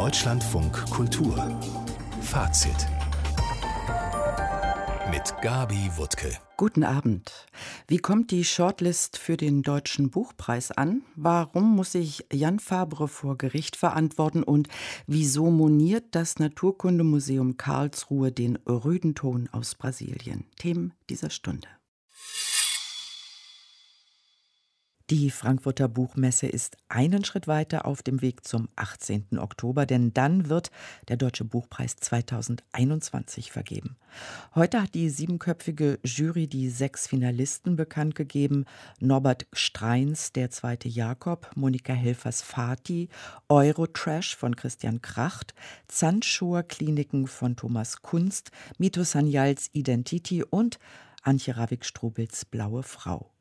Deutschlandfunk Kultur Fazit mit Gabi Wuttke. Guten Abend. Wie kommt die Shortlist für den Deutschen Buchpreis an? Warum muss sich Jan Fabre vor Gericht verantworten? Und wieso moniert das Naturkundemuseum Karlsruhe den Rüdenton aus Brasilien? Themen dieser Stunde. Die Frankfurter Buchmesse ist einen Schritt weiter auf dem Weg zum 18. Oktober, denn dann wird der Deutsche Buchpreis 2021 vergeben. Heute hat die siebenköpfige Jury die sechs Finalisten bekannt gegeben. Norbert Streins, der zweite Jakob, Monika Helfers Fati, Eurotrash von Christian Kracht, Zandschuher Kliniken von Thomas Kunst, Mito Sanyals Identity und Antje Ravik-Strubels Blaue Frau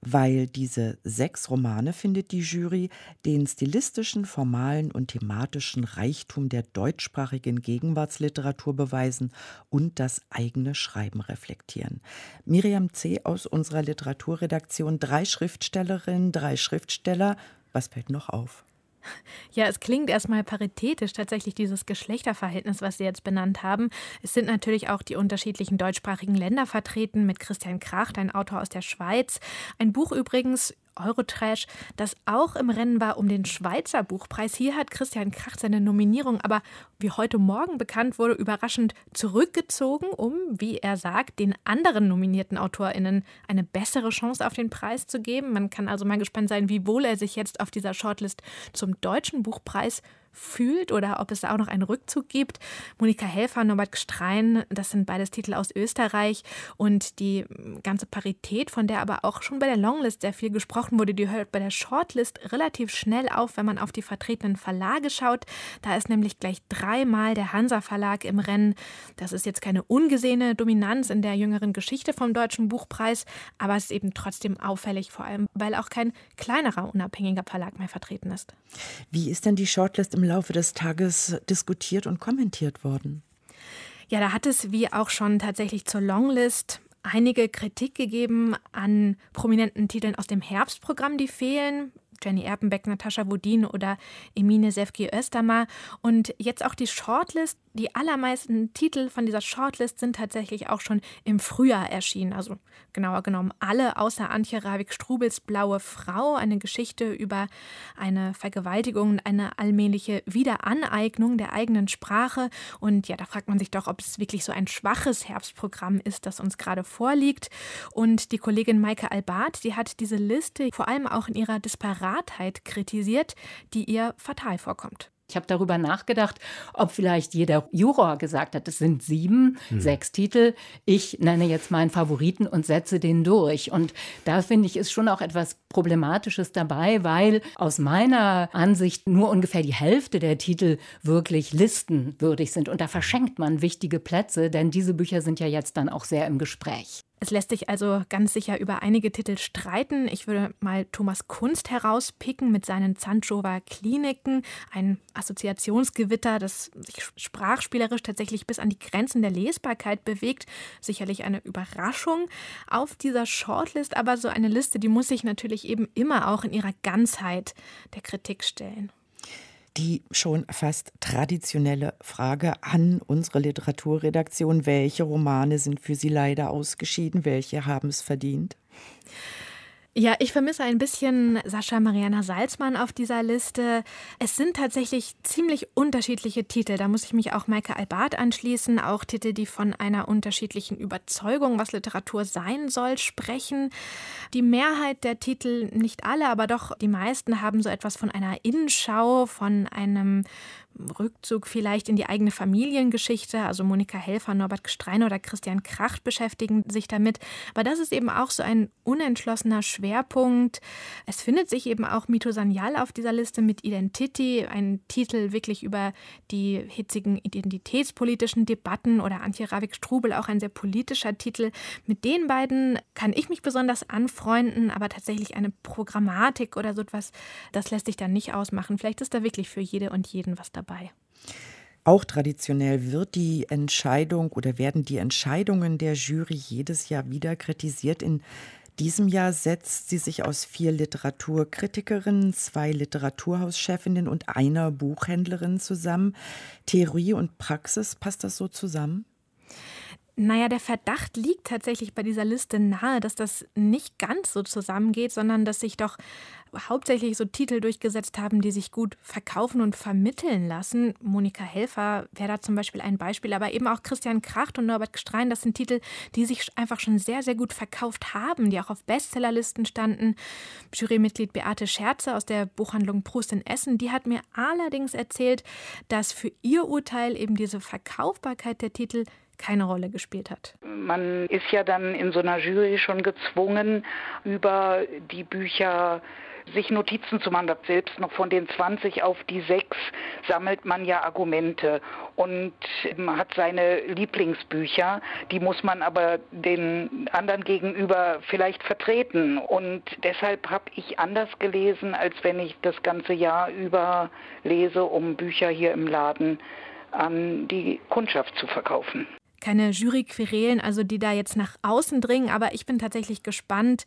weil diese sechs Romane, findet die Jury, den stilistischen, formalen und thematischen Reichtum der deutschsprachigen Gegenwartsliteratur beweisen und das eigene Schreiben reflektieren. Miriam C. aus unserer Literaturredaktion, drei Schriftstellerinnen, drei Schriftsteller. Was fällt noch auf? Ja, es klingt erstmal paritätisch, tatsächlich dieses Geschlechterverhältnis, was Sie jetzt benannt haben. Es sind natürlich auch die unterschiedlichen deutschsprachigen Länder vertreten, mit Christian Kracht, ein Autor aus der Schweiz. Ein Buch übrigens Eurotrash, das auch im Rennen war um den Schweizer Buchpreis. Hier hat Christian Kracht seine Nominierung aber, wie heute Morgen bekannt wurde, überraschend zurückgezogen, um, wie er sagt, den anderen nominierten AutorInnen eine bessere Chance auf den Preis zu geben. Man kann also mal gespannt sein, wie wohl er sich jetzt auf dieser Shortlist zum Deutschen Buchpreis fühlt oder ob es da auch noch einen Rückzug gibt. Monika Helfer, Norbert Gstrein, das sind beides Titel aus Österreich und die ganze Parität, von der aber auch schon bei der Longlist sehr viel gesprochen wurde, die hört bei der Shortlist relativ schnell auf, wenn man auf die vertretenen Verlage schaut. Da ist nämlich gleich dreimal der Hansa Verlag im Rennen. Das ist jetzt keine ungesehene Dominanz in der jüngeren Geschichte vom Deutschen Buchpreis, aber es ist eben trotzdem auffällig, vor allem weil auch kein kleinerer unabhängiger Verlag mehr vertreten ist. Wie ist denn die Shortlist im Laufe des Tages diskutiert und kommentiert worden? Ja, da hat es wie auch schon tatsächlich zur Longlist einige Kritik gegeben an prominenten Titeln aus dem Herbstprogramm, die fehlen. Jenny Erpenbeck, Natascha Wodin oder Emine Sefki Östermar. Und jetzt auch die Shortlist. Die allermeisten Titel von dieser Shortlist sind tatsächlich auch schon im Frühjahr erschienen. Also genauer genommen alle, außer Antje Ravik-Strubels Blaue Frau, eine Geschichte über eine Vergewaltigung und eine allmähliche Wiederaneignung der eigenen Sprache. Und ja, da fragt man sich doch, ob es wirklich so ein schwaches Herbstprogramm ist, das uns gerade vorliegt. Und die Kollegin Maike Albart, die hat diese Liste vor allem auch in ihrer Disparat Gradheit kritisiert, die ihr fatal vorkommt. Ich habe darüber nachgedacht, ob vielleicht jeder Juror gesagt hat, es sind sieben, mhm. sechs Titel. Ich nenne jetzt meinen Favoriten und setze den durch. Und da finde ich, ist schon auch etwas Problematisches dabei, weil aus meiner Ansicht nur ungefähr die Hälfte der Titel wirklich listenwürdig sind. Und da verschenkt man wichtige Plätze, denn diese Bücher sind ja jetzt dann auch sehr im Gespräch. Es lässt sich also ganz sicher über einige Titel streiten. Ich würde mal Thomas Kunst herauspicken mit seinen Zandschower Kliniken, ein Assoziationsgewitter, das sich sprachspielerisch tatsächlich bis an die Grenzen der Lesbarkeit bewegt. Sicherlich eine Überraschung auf dieser Shortlist, aber so eine Liste, die muss sich natürlich eben immer auch in ihrer Ganzheit der Kritik stellen die schon fast traditionelle Frage an unsere Literaturredaktion. Welche Romane sind für Sie leider ausgeschieden? Welche haben es verdient? Ja, ich vermisse ein bisschen Sascha Mariana Salzmann auf dieser Liste. Es sind tatsächlich ziemlich unterschiedliche Titel. Da muss ich mich auch Maike Albart anschließen. Auch Titel, die von einer unterschiedlichen Überzeugung, was Literatur sein soll, sprechen. Die Mehrheit der Titel, nicht alle, aber doch die meisten, haben so etwas von einer Innenschau, von einem Rückzug vielleicht in die eigene Familiengeschichte. Also Monika Helfer, Norbert Gestrein oder Christian Kracht beschäftigen sich damit. Aber das ist eben auch so ein unentschlossener Schwerpunkt. Es findet sich eben auch Mito auf dieser Liste mit Identity, ein Titel wirklich über die hitzigen identitätspolitischen Debatten oder Antje Ravik-Strubel, auch ein sehr politischer Titel. Mit den beiden kann ich mich besonders anfreunden, aber tatsächlich eine Programmatik oder so etwas, das lässt sich dann nicht ausmachen. Vielleicht ist da wirklich für jede und jeden was dabei dabei. Auch traditionell wird die Entscheidung oder werden die Entscheidungen der Jury jedes Jahr wieder kritisiert. In diesem Jahr setzt sie sich aus vier Literaturkritikerinnen, zwei Literaturhauschefinnen und einer Buchhändlerin zusammen. Theorie und Praxis, passt das so zusammen? Naja, der Verdacht liegt tatsächlich bei dieser Liste nahe, dass das nicht ganz so zusammengeht, sondern dass sich doch hauptsächlich so Titel durchgesetzt haben, die sich gut verkaufen und vermitteln lassen. Monika Helfer wäre da zum Beispiel ein Beispiel, aber eben auch Christian Kracht und Norbert Gstrein, das sind Titel, die sich einfach schon sehr, sehr gut verkauft haben, die auch auf Bestsellerlisten standen. Jurymitglied Beate Scherze aus der Buchhandlung Proust in Essen, die hat mir allerdings erzählt, dass für ihr Urteil eben diese Verkaufbarkeit der Titel keine Rolle gespielt hat. Man ist ja dann in so einer Jury schon gezwungen, über die Bücher sich Notizen zu machen. Selbst noch von den 20 auf die 6 sammelt man ja Argumente und man hat seine Lieblingsbücher. Die muss man aber den anderen gegenüber vielleicht vertreten. Und deshalb habe ich anders gelesen, als wenn ich das ganze Jahr über lese, um Bücher hier im Laden an die Kundschaft zu verkaufen keine Juryquerelen, also die da jetzt nach außen dringen, aber ich bin tatsächlich gespannt,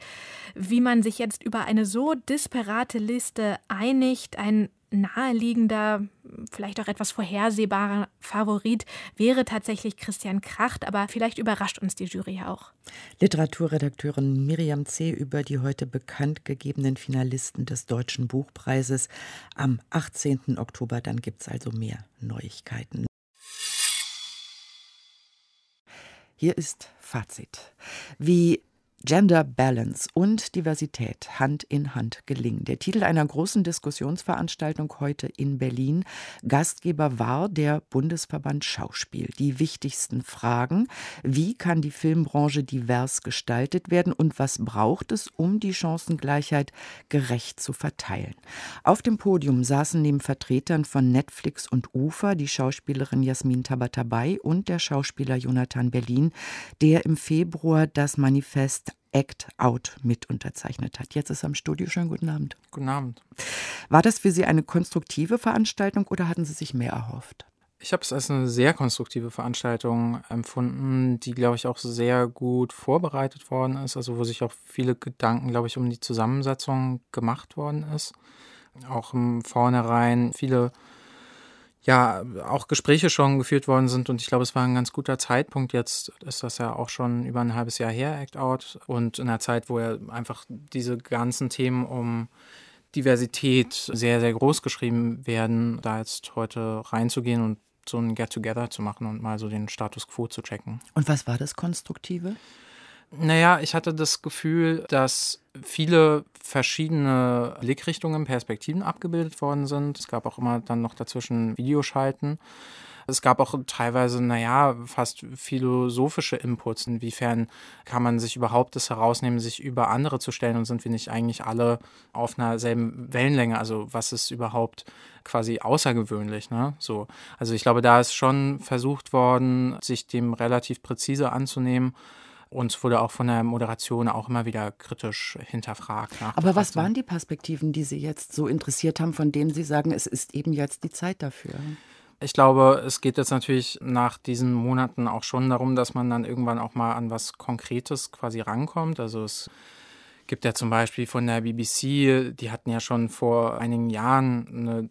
wie man sich jetzt über eine so disparate Liste einigt. Ein naheliegender, vielleicht auch etwas vorhersehbarer Favorit wäre tatsächlich Christian Kracht, aber vielleicht überrascht uns die Jury auch. Literaturredakteurin Miriam C. über die heute bekannt gegebenen Finalisten des Deutschen Buchpreises. Am 18. Oktober dann gibt es also mehr Neuigkeiten. Hier ist Fazit. Wie Gender Balance und Diversität Hand in Hand gelingen. Der Titel einer großen Diskussionsveranstaltung heute in Berlin. Gastgeber war der Bundesverband Schauspiel. Die wichtigsten Fragen, wie kann die Filmbranche divers gestaltet werden und was braucht es, um die Chancengleichheit gerecht zu verteilen. Auf dem Podium saßen neben Vertretern von Netflix und UFA die Schauspielerin Jasmin Tabatabai und der Schauspieler Jonathan Berlin, der im Februar das Manifest Act Out mit unterzeichnet hat. Jetzt ist er im Studio. Schönen guten Abend. Guten Abend. War das für Sie eine konstruktive Veranstaltung oder hatten Sie sich mehr erhofft? Ich habe es als eine sehr konstruktive Veranstaltung empfunden, die, glaube ich, auch sehr gut vorbereitet worden ist, also wo sich auch viele Gedanken, glaube ich, um die Zusammensetzung gemacht worden ist. Auch im Vornherein viele ja auch Gespräche schon geführt worden sind und ich glaube, es war ein ganz guter Zeitpunkt. Jetzt ist das ja auch schon über ein halbes Jahr her, Act Out, und in einer Zeit, wo ja einfach diese ganzen Themen um Diversität sehr, sehr groß geschrieben werden, da jetzt heute reinzugehen und so ein Get-Together zu machen und mal so den Status quo zu checken. Und was war das Konstruktive? Naja, ich hatte das Gefühl, dass viele verschiedene Blickrichtungen, Perspektiven abgebildet worden sind. Es gab auch immer dann noch dazwischen Videoschalten. Es gab auch teilweise, naja, fast philosophische Inputs. Inwiefern kann man sich überhaupt das herausnehmen, sich über andere zu stellen und sind wir nicht eigentlich alle auf einer selben Wellenlänge? Also was ist überhaupt quasi außergewöhnlich? Ne? So. Also ich glaube, da ist schon versucht worden, sich dem relativ präzise anzunehmen uns wurde auch von der Moderation auch immer wieder kritisch hinterfragt. Aber was waren die Perspektiven, die Sie jetzt so interessiert haben, von denen Sie sagen, es ist eben jetzt die Zeit dafür? Ich glaube, es geht jetzt natürlich nach diesen Monaten auch schon darum, dass man dann irgendwann auch mal an was Konkretes quasi rankommt. Also es gibt ja zum Beispiel von der BBC, die hatten ja schon vor einigen Jahren eine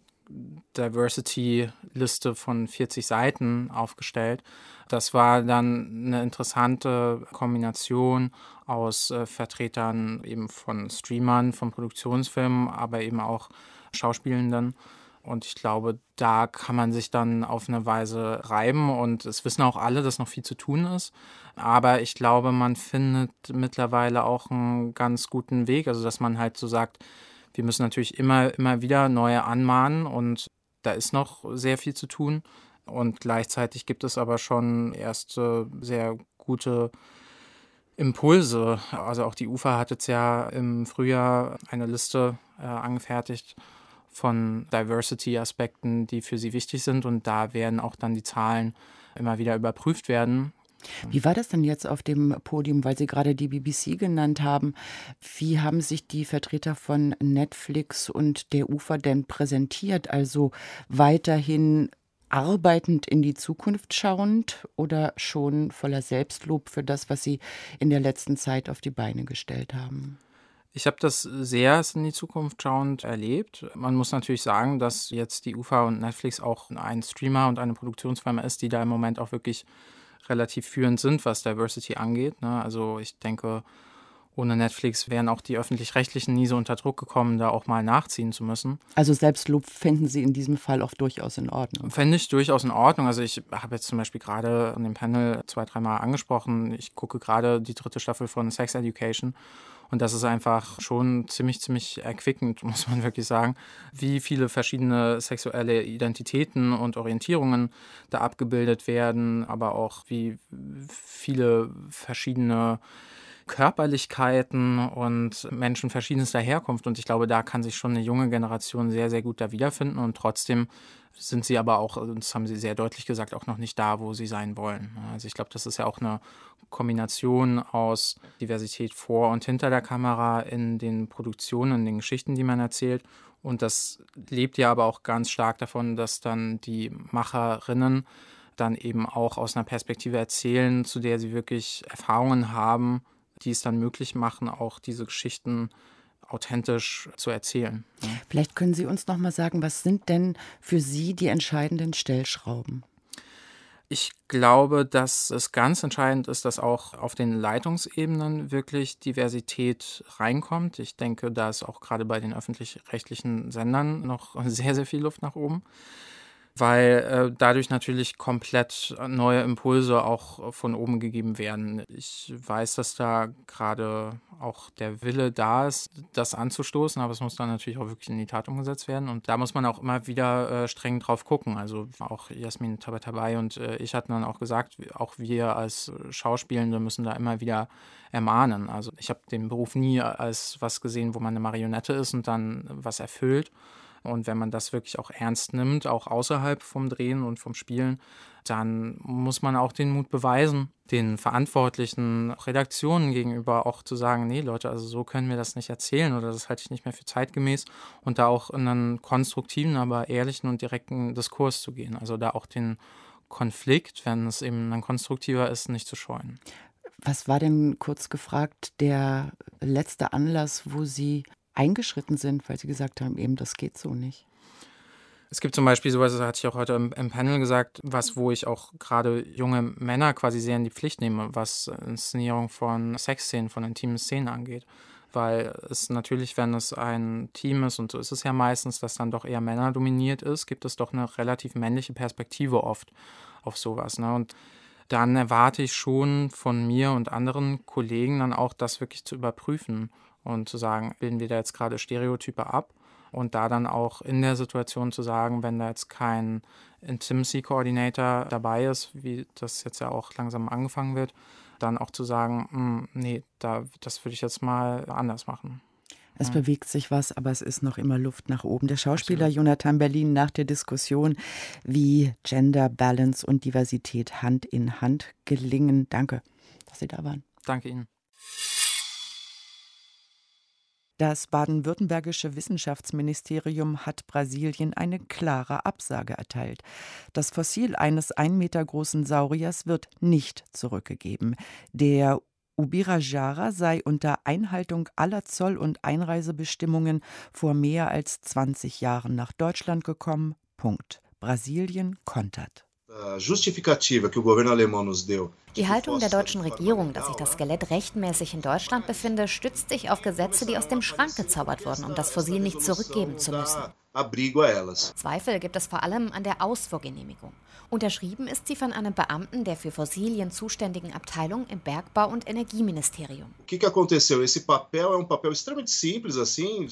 Diversity-Liste von 40 Seiten aufgestellt. Das war dann eine interessante Kombination aus äh, Vertretern eben von Streamern, von Produktionsfilmen, aber eben auch Schauspielenden. Und ich glaube, da kann man sich dann auf eine Weise reiben und es wissen auch alle, dass noch viel zu tun ist. Aber ich glaube, man findet mittlerweile auch einen ganz guten Weg. Also, dass man halt so sagt, wir müssen natürlich immer, immer wieder neue anmahnen und da ist noch sehr viel zu tun. Und gleichzeitig gibt es aber schon erste sehr gute Impulse. Also auch die UFA hat jetzt ja im Frühjahr eine Liste äh, angefertigt von Diversity-Aspekten, die für sie wichtig sind. Und da werden auch dann die Zahlen immer wieder überprüft werden. Wie war das denn jetzt auf dem Podium, weil Sie gerade die BBC genannt haben? Wie haben sich die Vertreter von Netflix und der UFA denn präsentiert? Also weiterhin arbeitend in die Zukunft schauend oder schon voller Selbstlob für das, was Sie in der letzten Zeit auf die Beine gestellt haben? Ich habe das sehr in die Zukunft schauend erlebt. Man muss natürlich sagen, dass jetzt die UFA und Netflix auch ein Streamer und eine Produktionsfirma ist, die da im Moment auch wirklich relativ führend sind, was Diversity angeht. Ne? Also ich denke, ohne Netflix wären auch die öffentlich-rechtlichen nie so unter Druck gekommen, da auch mal nachziehen zu müssen. Also Selbstlob fänden Sie in diesem Fall auch durchaus in Ordnung? Fände ich durchaus in Ordnung. Also ich habe jetzt zum Beispiel gerade an dem Panel zwei, dreimal angesprochen, ich gucke gerade die dritte Staffel von Sex Education und das ist einfach schon ziemlich, ziemlich erquickend, muss man wirklich sagen, wie viele verschiedene sexuelle Identitäten und Orientierungen da abgebildet werden, aber auch wie viele verschiedene Körperlichkeiten und Menschen verschiedenster Herkunft. Und ich glaube, da kann sich schon eine junge Generation sehr, sehr gut da wiederfinden. Und trotzdem sind sie aber auch, das haben sie sehr deutlich gesagt, auch noch nicht da, wo sie sein wollen. Also ich glaube, das ist ja auch eine Kombination aus Diversität vor und hinter der Kamera in den Produktionen, in den Geschichten, die man erzählt. Und das lebt ja aber auch ganz stark davon, dass dann die Macherinnen dann eben auch aus einer Perspektive erzählen, zu der sie wirklich Erfahrungen haben, die es dann möglich machen, auch diese Geschichten authentisch zu erzählen. Vielleicht können Sie uns noch mal sagen, was sind denn für Sie die entscheidenden Stellschrauben? Ich glaube, dass es ganz entscheidend ist, dass auch auf den Leitungsebenen wirklich Diversität reinkommt. Ich denke, da ist auch gerade bei den öffentlich-rechtlichen Sendern noch sehr, sehr viel Luft nach oben weil äh, dadurch natürlich komplett neue Impulse auch von oben gegeben werden. Ich weiß, dass da gerade auch der Wille da ist, das anzustoßen, aber es muss dann natürlich auch wirklich in die Tat umgesetzt werden. Und da muss man auch immer wieder äh, streng drauf gucken. Also auch Jasmin Tabatabai und äh, ich hatten dann auch gesagt, auch wir als Schauspielende müssen da immer wieder ermahnen. Also ich habe den Beruf nie als was gesehen, wo man eine Marionette ist und dann was erfüllt und wenn man das wirklich auch ernst nimmt, auch außerhalb vom Drehen und vom Spielen, dann muss man auch den Mut beweisen, den verantwortlichen Redaktionen gegenüber auch zu sagen, nee Leute, also so können wir das nicht erzählen oder das halte ich nicht mehr für zeitgemäß und da auch in einen konstruktiven, aber ehrlichen und direkten Diskurs zu gehen. Also da auch den Konflikt, wenn es eben ein konstruktiver ist, nicht zu scheuen. Was war denn kurz gefragt der letzte Anlass, wo Sie eingeschritten sind, weil sie gesagt haben, eben das geht so nicht. Es gibt zum Beispiel sowas, das hatte ich auch heute im, im, Panel gesagt, was, wo ich auch gerade junge Männer quasi sehr in die Pflicht nehme, was Inszenierung von Sexszenen, von intimen Szenen angeht. Weil es natürlich, wenn es ein Team ist, und so ist es ja meistens, das dann doch eher Männer dominiert ist, gibt es doch eine relativ männliche Perspektive oft auf sowas. Ne? Und dann erwarte ich schon von mir und anderen Kollegen dann auch, das wirklich zu überprüfen und zu sagen, bilden wir da jetzt gerade Stereotype ab und da dann auch in der Situation zu sagen, wenn da jetzt kein Intimacy Coordinator dabei ist, wie das jetzt ja auch langsam angefangen wird, dann auch zu sagen, hm, nee, da, das würde ich jetzt mal anders machen. Es ja. bewegt sich was, aber es ist noch immer Luft nach oben. Der Schauspieler Absolut. Jonathan Berlin nach der Diskussion, wie Gender Balance und Diversität Hand in Hand gelingen. Danke, dass Sie da waren. Danke Ihnen. Das baden-württembergische Wissenschaftsministerium hat Brasilien eine klare Absage erteilt. Das Fossil eines ein Meter großen Sauriers wird nicht zurückgegeben. Der Ubirajara sei unter Einhaltung aller Zoll- und Einreisebestimmungen vor mehr als 20 Jahren nach Deutschland gekommen. Punkt. Brasilien kontert. Die Haltung der deutschen Regierung, dass sich das Skelett rechtmäßig in Deutschland befinde, stützt sich auf Gesetze, die aus dem Schrank gezaubert wurden, um das Fossil nicht zurückgeben zu müssen. Zweifel gibt es vor allem an der Ausfuhrgenehmigung. Unterschrieben ist sie von einem Beamten der für Fossilien zuständigen Abteilung im Bergbau- und Energieministerium.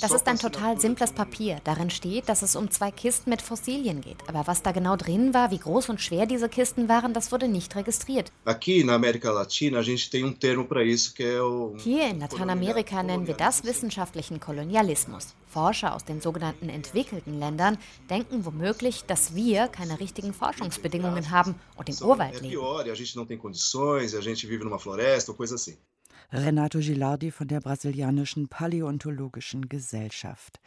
Das ist ein total simples Papier. Darin steht, dass es um zwei Kisten mit Fossilien geht. Aber was da genau drin war, wie groß und schwer diese Kisten waren, das wurde nicht registriert. Hier in Lateinamerika nennen wir das wissenschaftlichen Kolonialismus. Forscher aus den sogenannten entwickelten Ländern denken womöglich, dass wir keine richtigen Forschungsbedingungen haben und im Urwald leben. Renato Gilardi von der brasilianischen Paläontologischen Gesellschaft.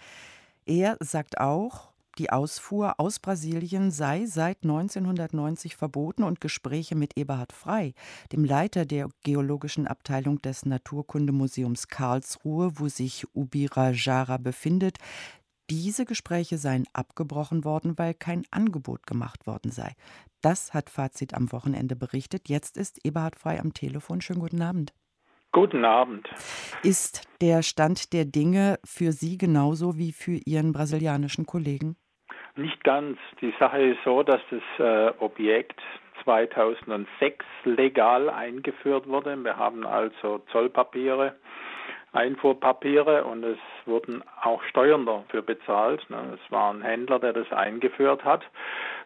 Er sagt auch, die Ausfuhr aus Brasilien sei seit 1990 verboten und Gespräche mit Eberhard Frei, dem Leiter der geologischen Abteilung des Naturkundemuseums Karlsruhe, wo sich Ubirajara befindet, diese Gespräche seien abgebrochen worden, weil kein Angebot gemacht worden sei. Das hat Fazit am Wochenende berichtet. Jetzt ist Eberhard Frei am Telefon. Schönen guten Abend. Guten Abend. Ist der Stand der Dinge für Sie genauso wie für Ihren brasilianischen Kollegen? Nicht ganz. Die Sache ist so, dass das äh, Objekt 2006 legal eingeführt wurde. Wir haben also Zollpapiere, Einfuhrpapiere und es wurden auch Steuern dafür bezahlt. Ne? Es war ein Händler, der das eingeführt hat.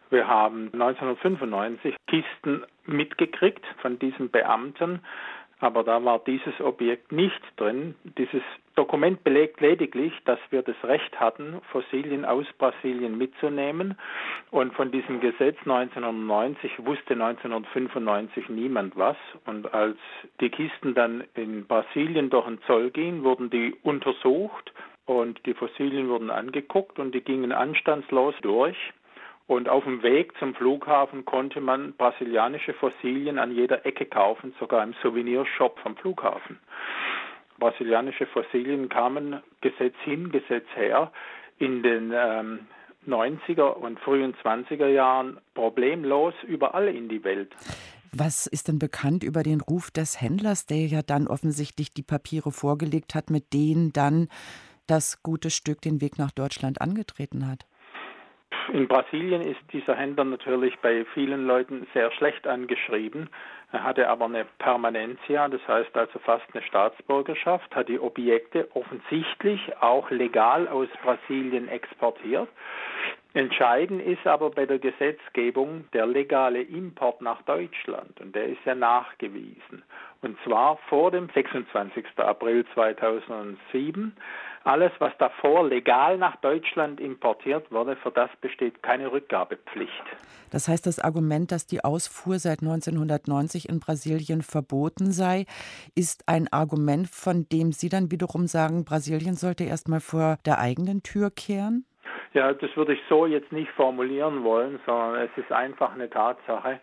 Wir haben 1995 Kisten mitgekriegt von diesem Beamten, aber da war dieses Objekt nicht drin. Dieses Dokument belegt lediglich, dass wir das Recht hatten, Fossilien aus Brasilien mitzunehmen. Und von diesem Gesetz 1990 wusste 1995 niemand was. Und als die Kisten dann in Brasilien durch den Zoll gingen, wurden die untersucht und die Fossilien wurden angeguckt und die gingen anstandslos durch. Und auf dem Weg zum Flughafen konnte man brasilianische Fossilien an jeder Ecke kaufen, sogar im Souvenirshop vom Flughafen. Brasilianische Fossilien kamen Gesetz hin, Gesetz her in den ähm, 90er und frühen 20er Jahren problemlos überall in die Welt. Was ist denn bekannt über den Ruf des Händlers, der ja dann offensichtlich die Papiere vorgelegt hat, mit denen dann das gute Stück den Weg nach Deutschland angetreten hat? In Brasilien ist dieser Händler natürlich bei vielen Leuten sehr schlecht angeschrieben. Er hatte aber eine Permanentia, das heißt also fast eine Staatsbürgerschaft, hat die Objekte offensichtlich auch legal aus Brasilien exportiert. Entscheidend ist aber bei der Gesetzgebung der legale Import nach Deutschland und der ist ja nachgewiesen. Und zwar vor dem 26. April 2007 alles, was davor legal nach Deutschland importiert wurde, für das besteht keine Rückgabepflicht. Das heißt, das Argument, dass die Ausfuhr seit 1990 in Brasilien verboten sei, ist ein Argument, von dem Sie dann wiederum sagen, Brasilien sollte erst mal vor der eigenen Tür kehren? Ja, das würde ich so jetzt nicht formulieren wollen, sondern es ist einfach eine Tatsache,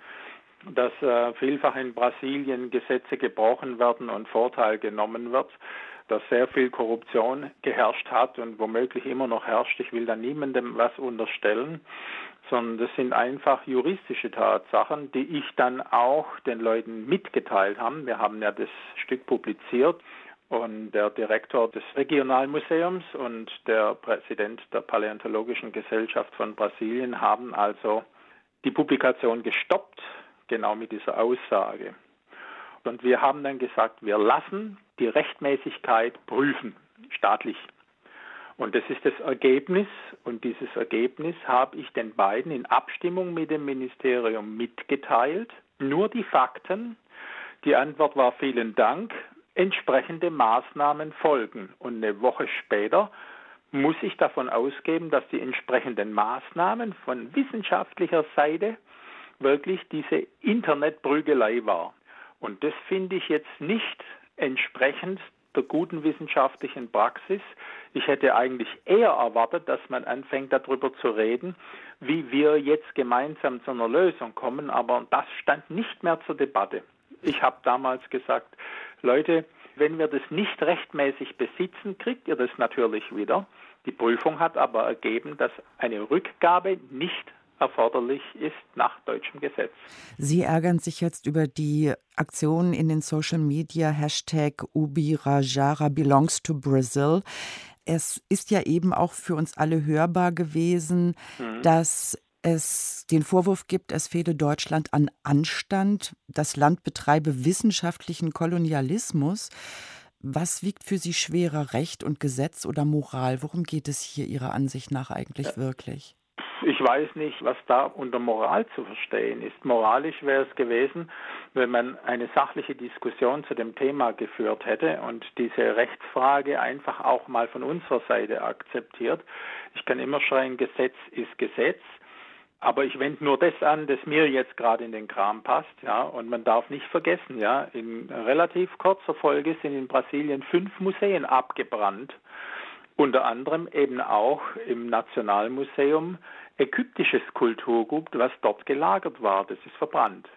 dass äh, vielfach in Brasilien Gesetze gebrochen werden und Vorteil genommen wird dass sehr viel Korruption geherrscht hat und womöglich immer noch herrscht. Ich will da niemandem was unterstellen, sondern das sind einfach juristische Tatsachen, die ich dann auch den Leuten mitgeteilt habe. Wir haben ja das Stück publiziert und der Direktor des Regionalmuseums und der Präsident der Paläontologischen Gesellschaft von Brasilien haben also die Publikation gestoppt, genau mit dieser Aussage. Und wir haben dann gesagt, wir lassen die Rechtmäßigkeit prüfen, staatlich. Und das ist das Ergebnis. Und dieses Ergebnis habe ich den beiden in Abstimmung mit dem Ministerium mitgeteilt. Nur die Fakten. Die Antwort war vielen Dank. Entsprechende Maßnahmen folgen. Und eine Woche später muss ich davon ausgehen, dass die entsprechenden Maßnahmen von wissenschaftlicher Seite wirklich diese Internetprügelei war. Und das finde ich jetzt nicht entsprechend der guten wissenschaftlichen Praxis. Ich hätte eigentlich eher erwartet, dass man anfängt darüber zu reden, wie wir jetzt gemeinsam zu einer Lösung kommen, aber das stand nicht mehr zur Debatte. Ich habe damals gesagt, Leute, wenn wir das nicht rechtmäßig besitzen, kriegt ihr das natürlich wieder. Die Prüfung hat aber ergeben, dass eine Rückgabe nicht erforderlich ist nach deutschem Gesetz. Sie ärgern sich jetzt über die Aktionen in den Social Media, Hashtag Ubirajara belongs to Brazil. Es ist ja eben auch für uns alle hörbar gewesen, mhm. dass es den Vorwurf gibt, es fehle Deutschland an Anstand, das Land betreibe wissenschaftlichen Kolonialismus. Was wiegt für Sie schwerer, Recht und Gesetz oder Moral? Worum geht es hier Ihrer Ansicht nach eigentlich ja. wirklich? Ich weiß nicht, was da unter Moral zu verstehen ist. Moralisch wäre es gewesen, wenn man eine sachliche Diskussion zu dem Thema geführt hätte und diese Rechtsfrage einfach auch mal von unserer Seite akzeptiert. Ich kann immer schreien, Gesetz ist Gesetz. Aber ich wende nur das an, das mir jetzt gerade in den Kram passt, ja. Und man darf nicht vergessen, ja, in relativ kurzer Folge sind in Brasilien fünf Museen abgebrannt unter anderem eben auch im Nationalmuseum ägyptisches Kulturgut, was dort gelagert war. Das ist verbrannt.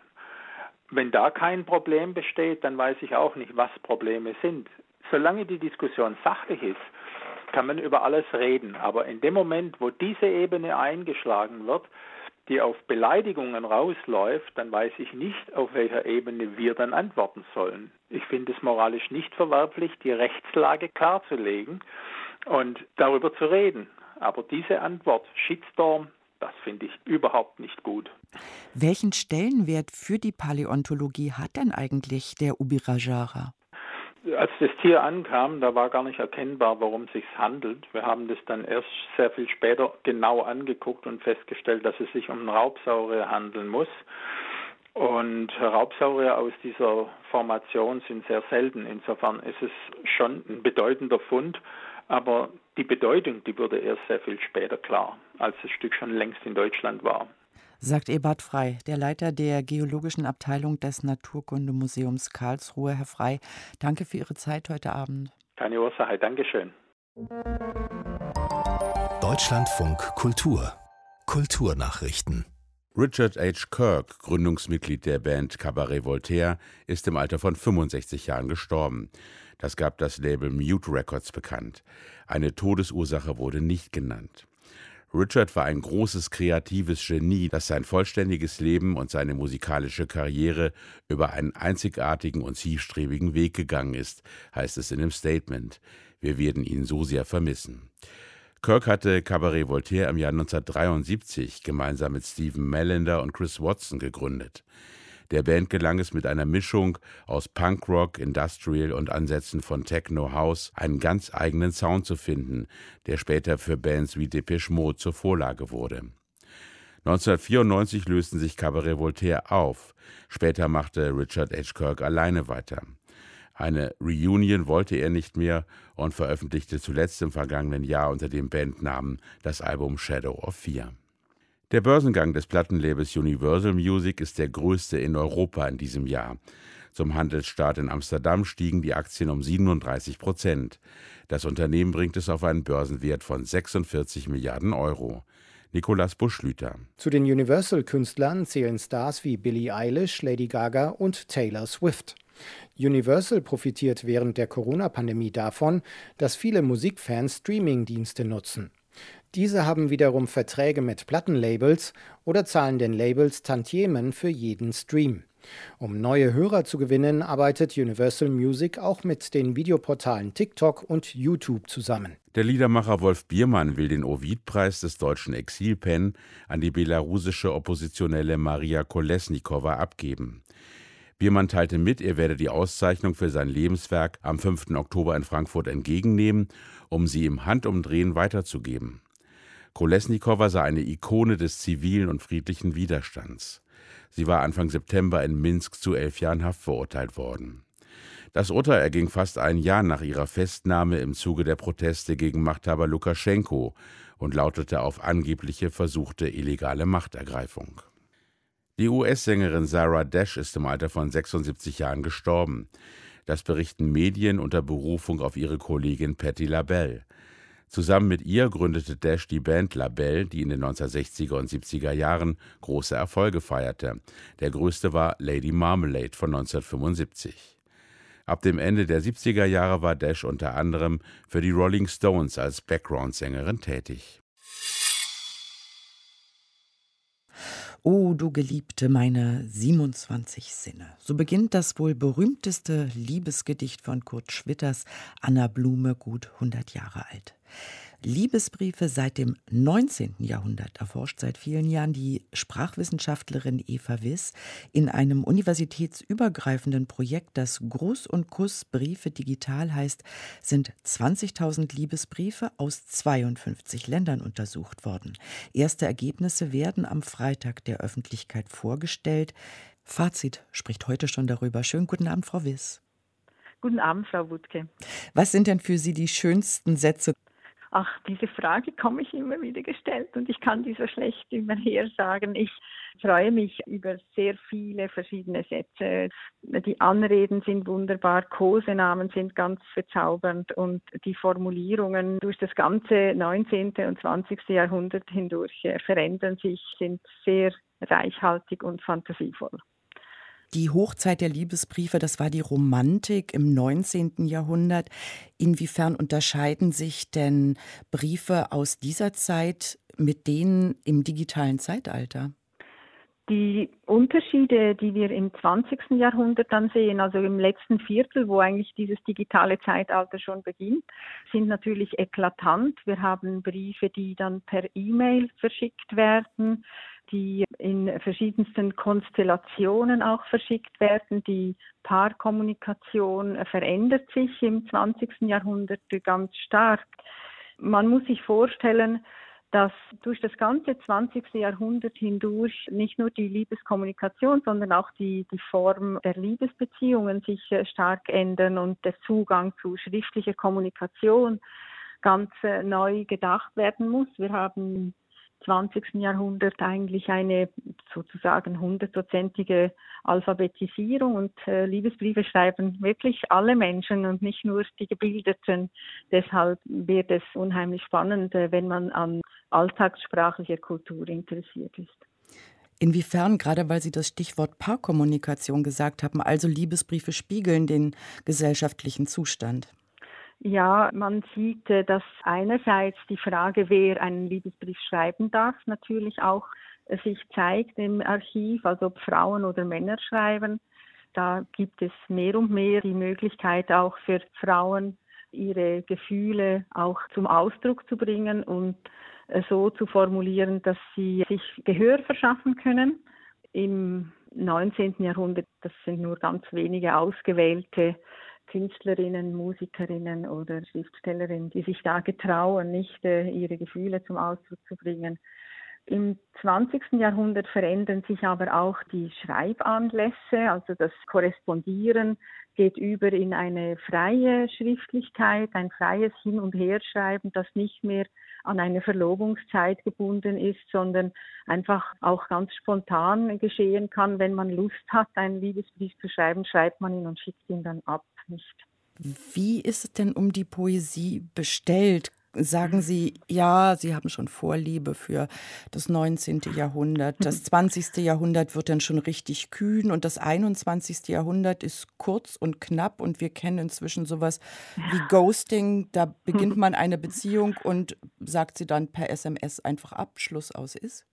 Wenn da kein Problem besteht, dann weiß ich auch nicht, was Probleme sind. Solange die Diskussion sachlich ist, kann man über alles reden. Aber in dem Moment, wo diese Ebene eingeschlagen wird, die auf Beleidigungen rausläuft, dann weiß ich nicht, auf welcher Ebene wir dann antworten sollen. Ich finde es moralisch nicht verwerflich, die Rechtslage klarzulegen und darüber zu reden. Aber diese Antwort, Shitstorm, das finde ich überhaupt nicht gut. Welchen Stellenwert für die Paläontologie hat denn eigentlich der Ubirajara? Als das Tier ankam, da war gar nicht erkennbar, worum es sich handelt. Wir haben das dann erst sehr viel später genau angeguckt und festgestellt, dass es sich um einen Raubsaurier handeln muss. Und Raubsaurier aus dieser Formation sind sehr selten. Insofern ist es schon ein bedeutender Fund. Aber die Bedeutung, die wurde erst sehr viel später klar, als das Stück schon längst in Deutschland war. Sagt Ebert Frei, der Leiter der geologischen Abteilung des Naturkundemuseums Karlsruhe. Herr Frei, danke für Ihre Zeit heute Abend. Keine Ursache, Dankeschön. Deutschlandfunk Kultur Kulturnachrichten Richard H. Kirk, Gründungsmitglied der Band Cabaret Voltaire, ist im Alter von 65 Jahren gestorben. Das gab das Label Mute Records bekannt. Eine Todesursache wurde nicht genannt. Richard war ein großes kreatives Genie, das sein vollständiges Leben und seine musikalische Karriere über einen einzigartigen und zielstrebigen Weg gegangen ist, heißt es in dem Statement. Wir werden ihn so sehr vermissen. Kirk hatte Cabaret Voltaire im Jahr 1973 gemeinsam mit Stephen Melander und Chris Watson gegründet. Der Band gelang es mit einer Mischung aus Punkrock, Industrial und Ansätzen von Techno House einen ganz eigenen Sound zu finden, der später für Bands wie Depeche Mode zur Vorlage wurde. 1994 lösten sich Cabaret Voltaire auf. Später machte Richard H. Kirk alleine weiter. Eine Reunion wollte er nicht mehr und veröffentlichte zuletzt im vergangenen Jahr unter dem Bandnamen das Album Shadow of Fear. Der Börsengang des Plattenlabels Universal Music ist der größte in Europa in diesem Jahr. Zum Handelsstart in Amsterdam stiegen die Aktien um 37 Prozent. Das Unternehmen bringt es auf einen Börsenwert von 46 Milliarden Euro. Nikolaus Buschlüter. Zu den Universal-Künstlern zählen Stars wie Billie Eilish, Lady Gaga und Taylor Swift. Universal profitiert während der Corona-Pandemie davon, dass viele Musikfans Streaming-Dienste nutzen. Diese haben wiederum Verträge mit Plattenlabels oder zahlen den Labels Tantiemen für jeden Stream. Um neue Hörer zu gewinnen, arbeitet Universal Music auch mit den Videoportalen TikTok und YouTube zusammen. Der Liedermacher Wolf Biermann will den Ovid-Preis des deutschen Exilpen an die belarussische Oppositionelle Maria Kolesnikova abgeben. Biermann teilte mit, er werde die Auszeichnung für sein Lebenswerk am 5. Oktober in Frankfurt entgegennehmen, um sie im Handumdrehen weiterzugeben. Kolesnikowa sei eine Ikone des zivilen und friedlichen Widerstands. Sie war Anfang September in Minsk zu elf Jahren Haft verurteilt worden. Das Urteil erging fast ein Jahr nach ihrer Festnahme im Zuge der Proteste gegen Machthaber Lukaschenko und lautete auf angebliche versuchte illegale Machtergreifung. Die US-Sängerin Sarah Dash ist im Alter von 76 Jahren gestorben. Das berichten Medien unter Berufung auf ihre Kollegin Patti LaBelle. Zusammen mit ihr gründete Dash die Band Labelle, die in den 1960er und 70er Jahren große Erfolge feierte. Der größte war Lady Marmalade von 1975. Ab dem Ende der 70er Jahre war Dash unter anderem für die Rolling Stones als Background-Sängerin tätig. O du Geliebte, meine 27 Sinne. So beginnt das wohl berühmteste Liebesgedicht von Kurt Schwitters, Anna Blume, gut 100 Jahre alt. Liebesbriefe seit dem 19. Jahrhundert erforscht seit vielen Jahren die Sprachwissenschaftlerin Eva Wiss in einem universitätsübergreifenden Projekt, das Gruß und Kuss Briefe digital heißt, sind 20.000 Liebesbriefe aus 52 Ländern untersucht worden. Erste Ergebnisse werden am Freitag der Öffentlichkeit vorgestellt. Fazit spricht heute schon darüber. Schönen guten Abend, Frau Wiss. Guten Abend, Frau Wutke. Was sind denn für Sie die schönsten Sätze Ach, diese Frage komme ich immer wieder gestellt und ich kann die so schlecht immer her sagen. Ich freue mich über sehr viele verschiedene Sätze. Die Anreden sind wunderbar, Kosenamen sind ganz bezaubernd und die Formulierungen durch das ganze 19. und 20. Jahrhundert hindurch äh, verändern sich, sind sehr reichhaltig und fantasievoll. Die Hochzeit der Liebesbriefe, das war die Romantik im 19. Jahrhundert. Inwiefern unterscheiden sich denn Briefe aus dieser Zeit mit denen im digitalen Zeitalter? Die Unterschiede, die wir im 20. Jahrhundert dann sehen, also im letzten Viertel, wo eigentlich dieses digitale Zeitalter schon beginnt, sind natürlich eklatant. Wir haben Briefe, die dann per E-Mail verschickt werden die in verschiedensten Konstellationen auch verschickt werden. Die Paarkommunikation verändert sich im 20. Jahrhundert ganz stark. Man muss sich vorstellen, dass durch das ganze 20. Jahrhundert hindurch nicht nur die Liebeskommunikation, sondern auch die, die Form der Liebesbeziehungen sich äh, stark ändern und der Zugang zu schriftlicher Kommunikation ganz äh, neu gedacht werden muss. Wir haben 20. Jahrhundert eigentlich eine sozusagen hundertprozentige Alphabetisierung und äh, Liebesbriefe schreiben wirklich alle Menschen und nicht nur die Gebildeten. Deshalb wird es unheimlich spannend, äh, wenn man an alltagssprachlicher Kultur interessiert ist. Inwiefern, gerade weil Sie das Stichwort Paarkommunikation gesagt haben, also Liebesbriefe spiegeln den gesellschaftlichen Zustand? Ja, man sieht, äh, dass einerseits die Frage, wer einen Liebesbrief schreiben darf, natürlich auch äh, sich zeigt im Archiv, also ob Frauen oder Männer schreiben. Da gibt es mehr und mehr die Möglichkeit auch für Frauen, ihre Gefühle auch zum Ausdruck zu bringen und äh, so zu formulieren, dass sie sich Gehör verschaffen können. Im 19. Jahrhundert, das sind nur ganz wenige ausgewählte Künstlerinnen, Musikerinnen oder Schriftstellerinnen, die sich da getrauen, nicht äh, ihre Gefühle zum Ausdruck zu bringen. Im 20. Jahrhundert verändern sich aber auch die Schreibanlässe, also das Korrespondieren geht über in eine freie Schriftlichkeit, ein freies Hin- und Herschreiben, das nicht mehr an eine Verlobungszeit gebunden ist, sondern einfach auch ganz spontan geschehen kann. Wenn man Lust hat, einen Liebesbrief zu schreiben, schreibt man ihn und schickt ihn dann ab. Nicht. Wie ist es denn um die Poesie bestellt? sagen Sie, ja, Sie haben schon Vorliebe für das 19. Jahrhundert. Das 20. Jahrhundert wird dann schon richtig kühn und das 21. Jahrhundert ist kurz und knapp und wir kennen inzwischen sowas wie Ghosting. Da beginnt man eine Beziehung und sagt sie dann per SMS einfach ab, Schluss aus ist?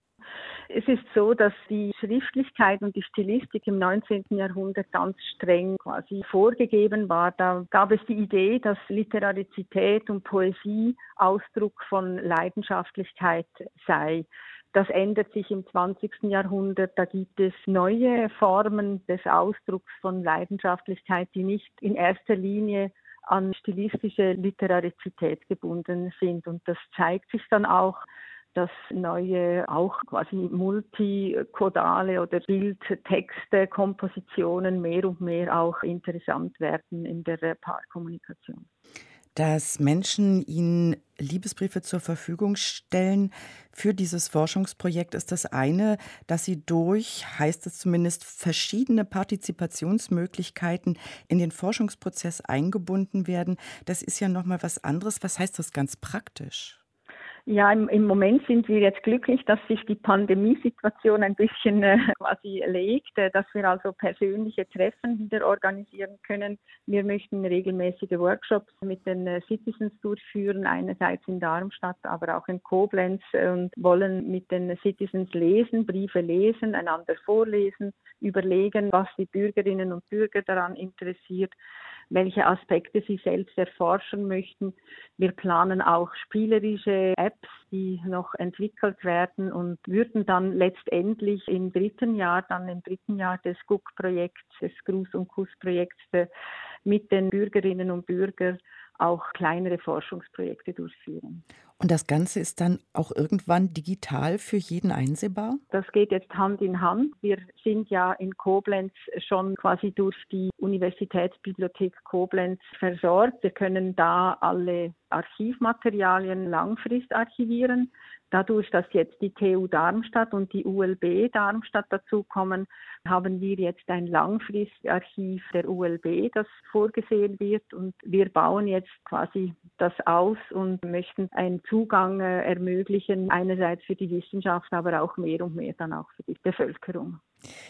Es ist so, dass die Schriftlichkeit und die Stilistik im 19. Jahrhundert ganz streng quasi vorgegeben war. Da gab es die Idee, dass Literarizität und Poesie Ausdruck von Leidenschaftlichkeit sei. Das ändert sich im 20. Jahrhundert. Da gibt es neue Formen des Ausdrucks von Leidenschaftlichkeit, die nicht in erster Linie an stilistische Literarizität gebunden sind. Und das zeigt sich dann auch dass neue, auch quasi multikodale oder Bildtexte, Kompositionen mehr und mehr auch interessant werden in der Paarkommunikation. Dass Menschen ihnen Liebesbriefe zur Verfügung stellen für dieses Forschungsprojekt ist das eine, dass sie durch, heißt es zumindest, verschiedene Partizipationsmöglichkeiten in den Forschungsprozess eingebunden werden. Das ist ja noch mal was anderes. Was heißt das ganz praktisch? Ja, im, im Moment sind wir jetzt glücklich, dass sich die Pandemiesituation ein bisschen äh, quasi legt, äh, dass wir also persönliche Treffen wieder organisieren können. Wir möchten regelmäßige Workshops mit den äh, Citizens durchführen, einerseits in Darmstadt, aber auch in Koblenz und wollen mit den Citizens lesen, Briefe lesen, einander vorlesen, überlegen, was die Bürgerinnen und Bürger daran interessiert welche Aspekte sie selbst erforschen möchten. Wir planen auch spielerische Apps, die noch entwickelt werden und würden dann letztendlich im dritten Jahr, dann im dritten Jahr des GUK-Projekts, des Gruß- und Kuss-Projekts, mit den Bürgerinnen und Bürgern auch kleinere Forschungsprojekte durchführen. Und das Ganze ist dann auch irgendwann digital für jeden einsehbar? Das geht jetzt Hand in Hand. Wir sind ja in Koblenz schon quasi durch die Universitätsbibliothek Koblenz versorgt. Wir können da alle Archivmaterialien langfrist archivieren. Dadurch, dass jetzt die TU Darmstadt und die ULB Darmstadt dazukommen, haben wir jetzt ein Langfristarchiv der ULB, das vorgesehen wird. Und wir bauen jetzt quasi das aus und möchten einen Zugang äh, ermöglichen, einerseits für die Wissenschaft, aber auch mehr und mehr dann auch für die Bevölkerung.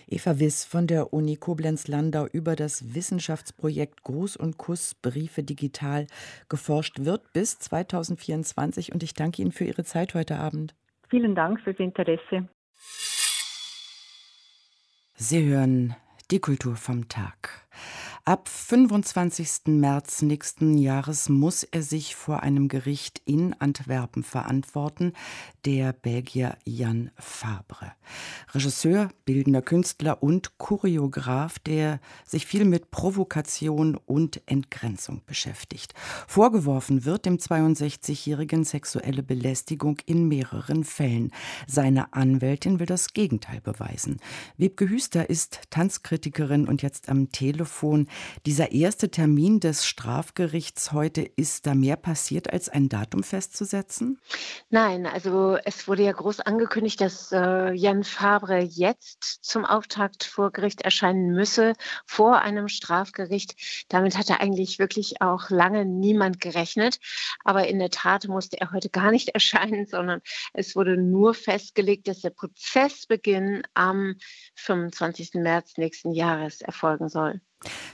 Eva Wiss von der Uni Koblenz-Landau über das Wissenschaftsprojekt Gruß und Kuss Briefe digital geforscht wird bis 2024. Und ich danke Ihnen für Ihre Zeit heute Abend. Vielen Dank fürs Interesse. Sie hören die Kultur vom Tag. Ab 25. März nächsten Jahres muss er sich vor einem Gericht in Antwerpen verantworten, der Belgier Jan Fabre. Regisseur, bildender Künstler und Choreograf, der sich viel mit Provokation und Entgrenzung beschäftigt. Vorgeworfen wird dem 62-Jährigen sexuelle Belästigung in mehreren Fällen. Seine Anwältin will das Gegenteil beweisen. Wiebke Hüster ist Tanzkritikerin und jetzt am Telefon. Dieser erste Termin des Strafgerichts heute, ist da mehr passiert, als ein Datum festzusetzen? Nein, also es wurde ja groß angekündigt, dass äh, Jan Fabre jetzt zum Auftakt vor Gericht erscheinen müsse, vor einem Strafgericht. Damit hatte eigentlich wirklich auch lange niemand gerechnet. Aber in der Tat musste er heute gar nicht erscheinen, sondern es wurde nur festgelegt, dass der Prozessbeginn am 25. März nächsten Jahres erfolgen soll.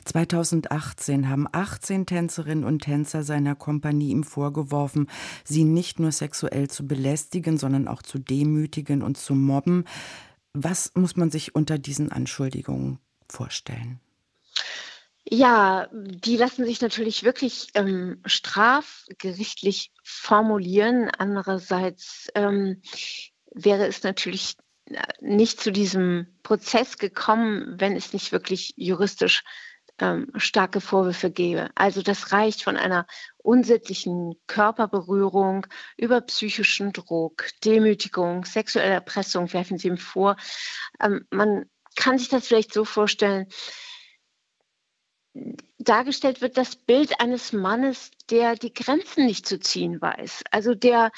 2018 haben 18 Tänzerinnen und Tänzer seiner Kompanie ihm vorgeworfen, sie nicht nur sexuell zu belästigen, sondern auch zu demütigen und zu mobben. Was muss man sich unter diesen Anschuldigungen vorstellen? Ja, die lassen sich natürlich wirklich ähm, strafgerichtlich formulieren. Andererseits ähm, wäre es natürlich nicht zu diesem Prozess gekommen, wenn es nicht wirklich juristisch ähm, starke Vorwürfe gäbe. Also das reicht von einer unsittlichen Körperberührung über psychischen Druck, Demütigung, sexuelle Erpressung werfen sie ihm vor. Ähm, man kann sich das vielleicht so vorstellen, dargestellt wird das Bild eines Mannes, der die Grenzen nicht zu ziehen weiß, also der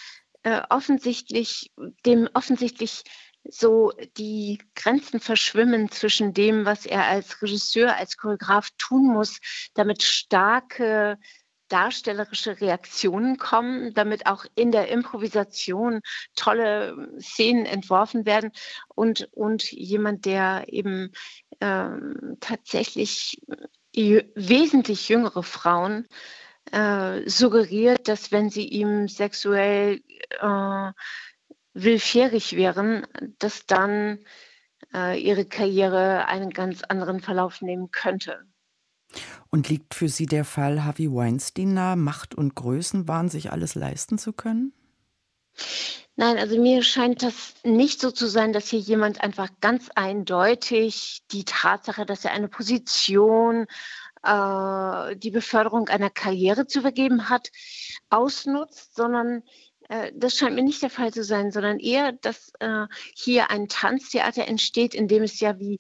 äh, offensichtlich, dem offensichtlich so die Grenzen verschwimmen zwischen dem, was er als Regisseur, als Choreograf tun muss, damit starke darstellerische Reaktionen kommen, damit auch in der Improvisation tolle Szenen entworfen werden und, und jemand, der eben ähm, tatsächlich wesentlich jüngere Frauen äh, suggeriert, dass wenn sie ihm sexuell äh, willfährig wären, dass dann äh, ihre Karriere einen ganz anderen Verlauf nehmen könnte. Und liegt für Sie der Fall Harvey Weinstein nahe, Macht und Größenwahn, sich alles leisten zu können? Nein, also mir scheint das nicht so zu sein, dass hier jemand einfach ganz eindeutig die Tatsache, dass er eine Position, äh, die Beförderung einer Karriere zu vergeben hat, ausnutzt, sondern das scheint mir nicht der Fall zu sein, sondern eher, dass äh, hier ein Tanztheater entsteht, in dem es ja, wie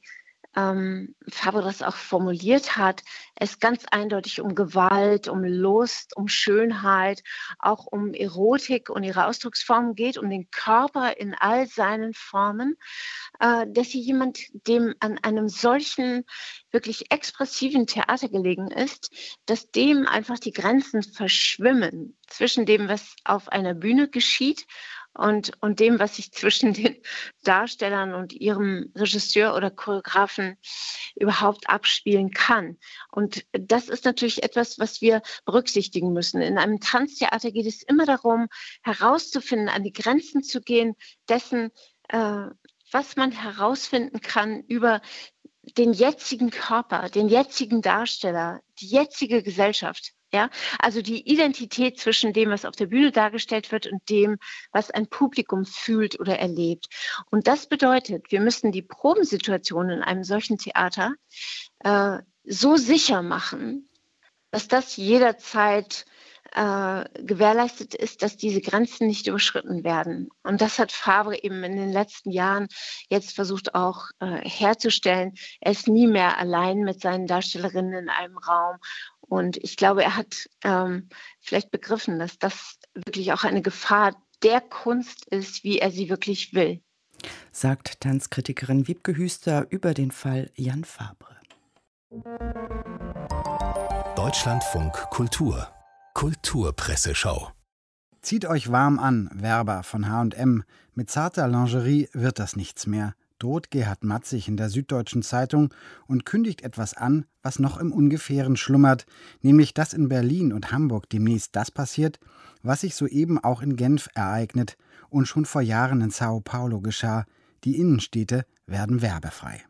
ähm, Fabre das auch formuliert hat, es ganz eindeutig um Gewalt, um Lust, um Schönheit, auch um Erotik und ihre Ausdrucksformen geht, um den Körper in all seinen Formen, äh, dass hier jemand, dem an einem solchen wirklich expressiven Theater gelegen ist, dass dem einfach die Grenzen verschwimmen zwischen dem, was auf einer Bühne geschieht und, und dem, was sich zwischen den Darstellern und ihrem Regisseur oder Choreografen überhaupt abspielen kann. Und das ist natürlich etwas, was wir berücksichtigen müssen. In einem Tanztheater geht es immer darum, herauszufinden, an die Grenzen zu gehen dessen, äh, was man herausfinden kann über den jetzigen Körper, den jetzigen Darsteller, die jetzige Gesellschaft. Ja, also die Identität zwischen dem, was auf der Bühne dargestellt wird und dem, was ein Publikum fühlt oder erlebt. Und das bedeutet, wir müssen die Probensituation in einem solchen Theater äh, so sicher machen, dass das jederzeit äh, gewährleistet ist, dass diese Grenzen nicht überschritten werden. Und das hat Fabre eben in den letzten Jahren jetzt versucht auch äh, herzustellen. Er ist nie mehr allein mit seinen Darstellerinnen in einem Raum. Und ich glaube, er hat ähm, vielleicht begriffen, dass das wirklich auch eine Gefahr der Kunst ist, wie er sie wirklich will. Sagt Tanzkritikerin Wiebke Hüster über den Fall Jan Fabre. Deutschlandfunk Kultur Kulturpresseschau Zieht euch warm an, Werber von H&M. Mit zarter Lingerie wird das nichts mehr, droht Gerhard Matzig in der Süddeutschen Zeitung und kündigt etwas an, was noch im Ungefähren schlummert, nämlich dass in Berlin und Hamburg demnächst das passiert, was sich soeben auch in Genf ereignet und schon vor Jahren in Sao Paulo geschah. Die Innenstädte werden werbefrei.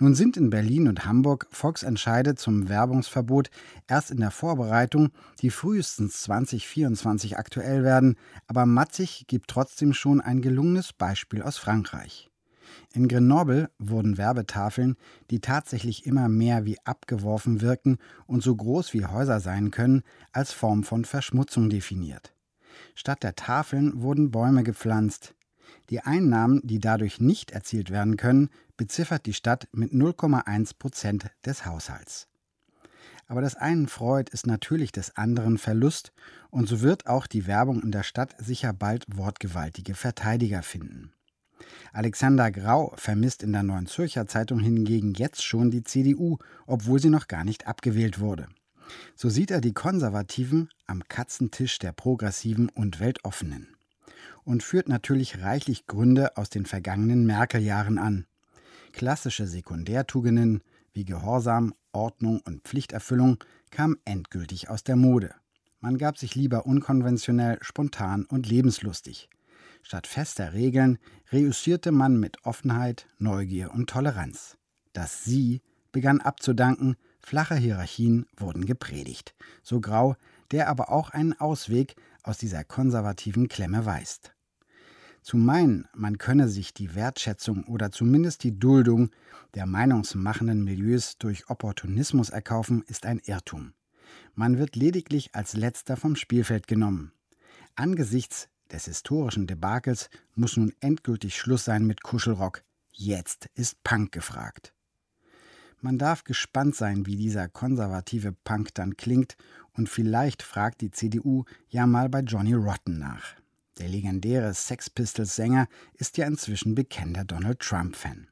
Nun sind in Berlin und Hamburg Volksentscheide zum Werbungsverbot erst in der Vorbereitung, die frühestens 2024 aktuell werden, aber Matzig gibt trotzdem schon ein gelungenes Beispiel aus Frankreich. In Grenoble wurden Werbetafeln, die tatsächlich immer mehr wie abgeworfen wirken und so groß wie Häuser sein können, als Form von Verschmutzung definiert. Statt der Tafeln wurden Bäume gepflanzt. Die Einnahmen, die dadurch nicht erzielt werden können, beziffert die Stadt mit 0,1 Prozent des Haushalts. Aber das einen freut, ist natürlich des anderen Verlust, und so wird auch die Werbung in der Stadt sicher bald wortgewaltige Verteidiger finden. Alexander Grau vermisst in der Neuen Zürcher Zeitung hingegen jetzt schon die CDU, obwohl sie noch gar nicht abgewählt wurde. So sieht er die Konservativen am Katzentisch der Progressiven und Weltoffenen und führt natürlich reichlich Gründe aus den vergangenen Merkel-Jahren an. Klassische Sekundärtugenden wie Gehorsam, Ordnung und Pflichterfüllung kamen endgültig aus der Mode. Man gab sich lieber unkonventionell, spontan und lebenslustig. Statt fester Regeln reüssierte man mit Offenheit, Neugier und Toleranz. Das Sie begann abzudanken, flache Hierarchien wurden gepredigt. So grau, der aber auch einen Ausweg aus dieser konservativen Klemme weist. Zu meinen, man könne sich die Wertschätzung oder zumindest die Duldung der meinungsmachenden Milieus durch Opportunismus erkaufen, ist ein Irrtum. Man wird lediglich als letzter vom Spielfeld genommen. Angesichts des historischen Debakels muss nun endgültig Schluss sein mit Kuschelrock. Jetzt ist Punk gefragt. Man darf gespannt sein, wie dieser konservative Punk dann klingt, und vielleicht fragt die CDU ja mal bei Johnny Rotten nach. Der legendäre Sex Pistols-Sänger ist ja inzwischen bekennender Donald Trump-Fan.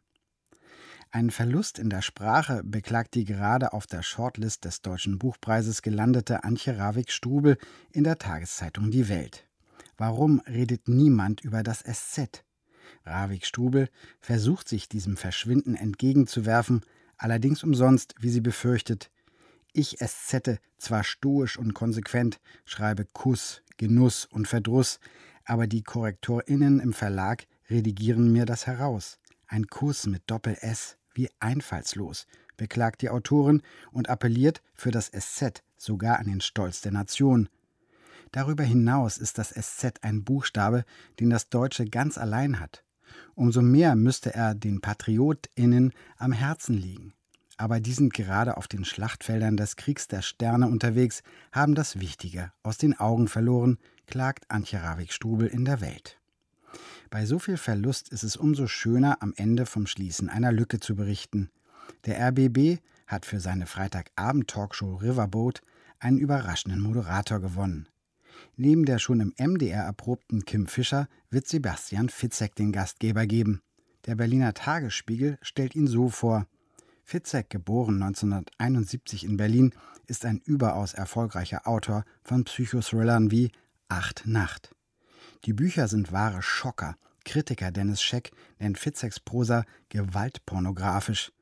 Einen Verlust in der Sprache beklagt die gerade auf der Shortlist des Deutschen Buchpreises gelandete Antje Ravik-Strubel in der Tageszeitung Die Welt. Warum redet niemand über das SZ? Ravik-Strubel versucht sich diesem Verschwinden entgegenzuwerfen, allerdings umsonst, wie sie befürchtet. Ich SZ zwar stoisch und konsequent, schreibe Kuss, Genuss und Verdruss, aber die KorrektorInnen im Verlag redigieren mir das heraus. Ein Kuss mit Doppel-S, wie einfallslos, beklagt die Autorin und appelliert für das SZ sogar an den Stolz der Nation. Darüber hinaus ist das SZ ein Buchstabe, den das Deutsche ganz allein hat. Umso mehr müsste er den PatriotInnen am Herzen liegen. Aber die sind gerade auf den Schlachtfeldern des Kriegs der Sterne unterwegs, haben das Wichtige aus den Augen verloren, klagt Antje Ravik-Strubel in der Welt. Bei so viel Verlust ist es umso schöner, am Ende vom Schließen einer Lücke zu berichten. Der RBB hat für seine Freitagabend-Talkshow Riverboat einen überraschenden Moderator gewonnen. Neben der schon im MDR erprobten Kim Fischer wird Sebastian Fitzek den Gastgeber geben. Der Berliner Tagesspiegel stellt ihn so vor. Fitzek, geboren 1971 in Berlin, ist ein überaus erfolgreicher Autor von Psychothrillern wie Acht Nacht. Die Bücher sind wahre Schocker. Kritiker Dennis Scheck nennt Fitzeks Prosa gewaltpornografisch.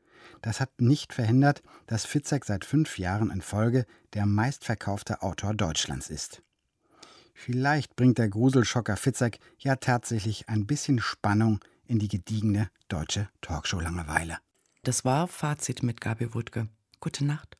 Das hat nicht verhindert, dass Fitzek seit fünf Jahren in Folge der meistverkaufte Autor Deutschlands ist. Vielleicht bringt der Gruselschocker Fitzek ja tatsächlich ein bisschen Spannung in die gediegene deutsche Talkshow-Langeweile. Das war Fazit mit Gabi Wuttke. Gute Nacht.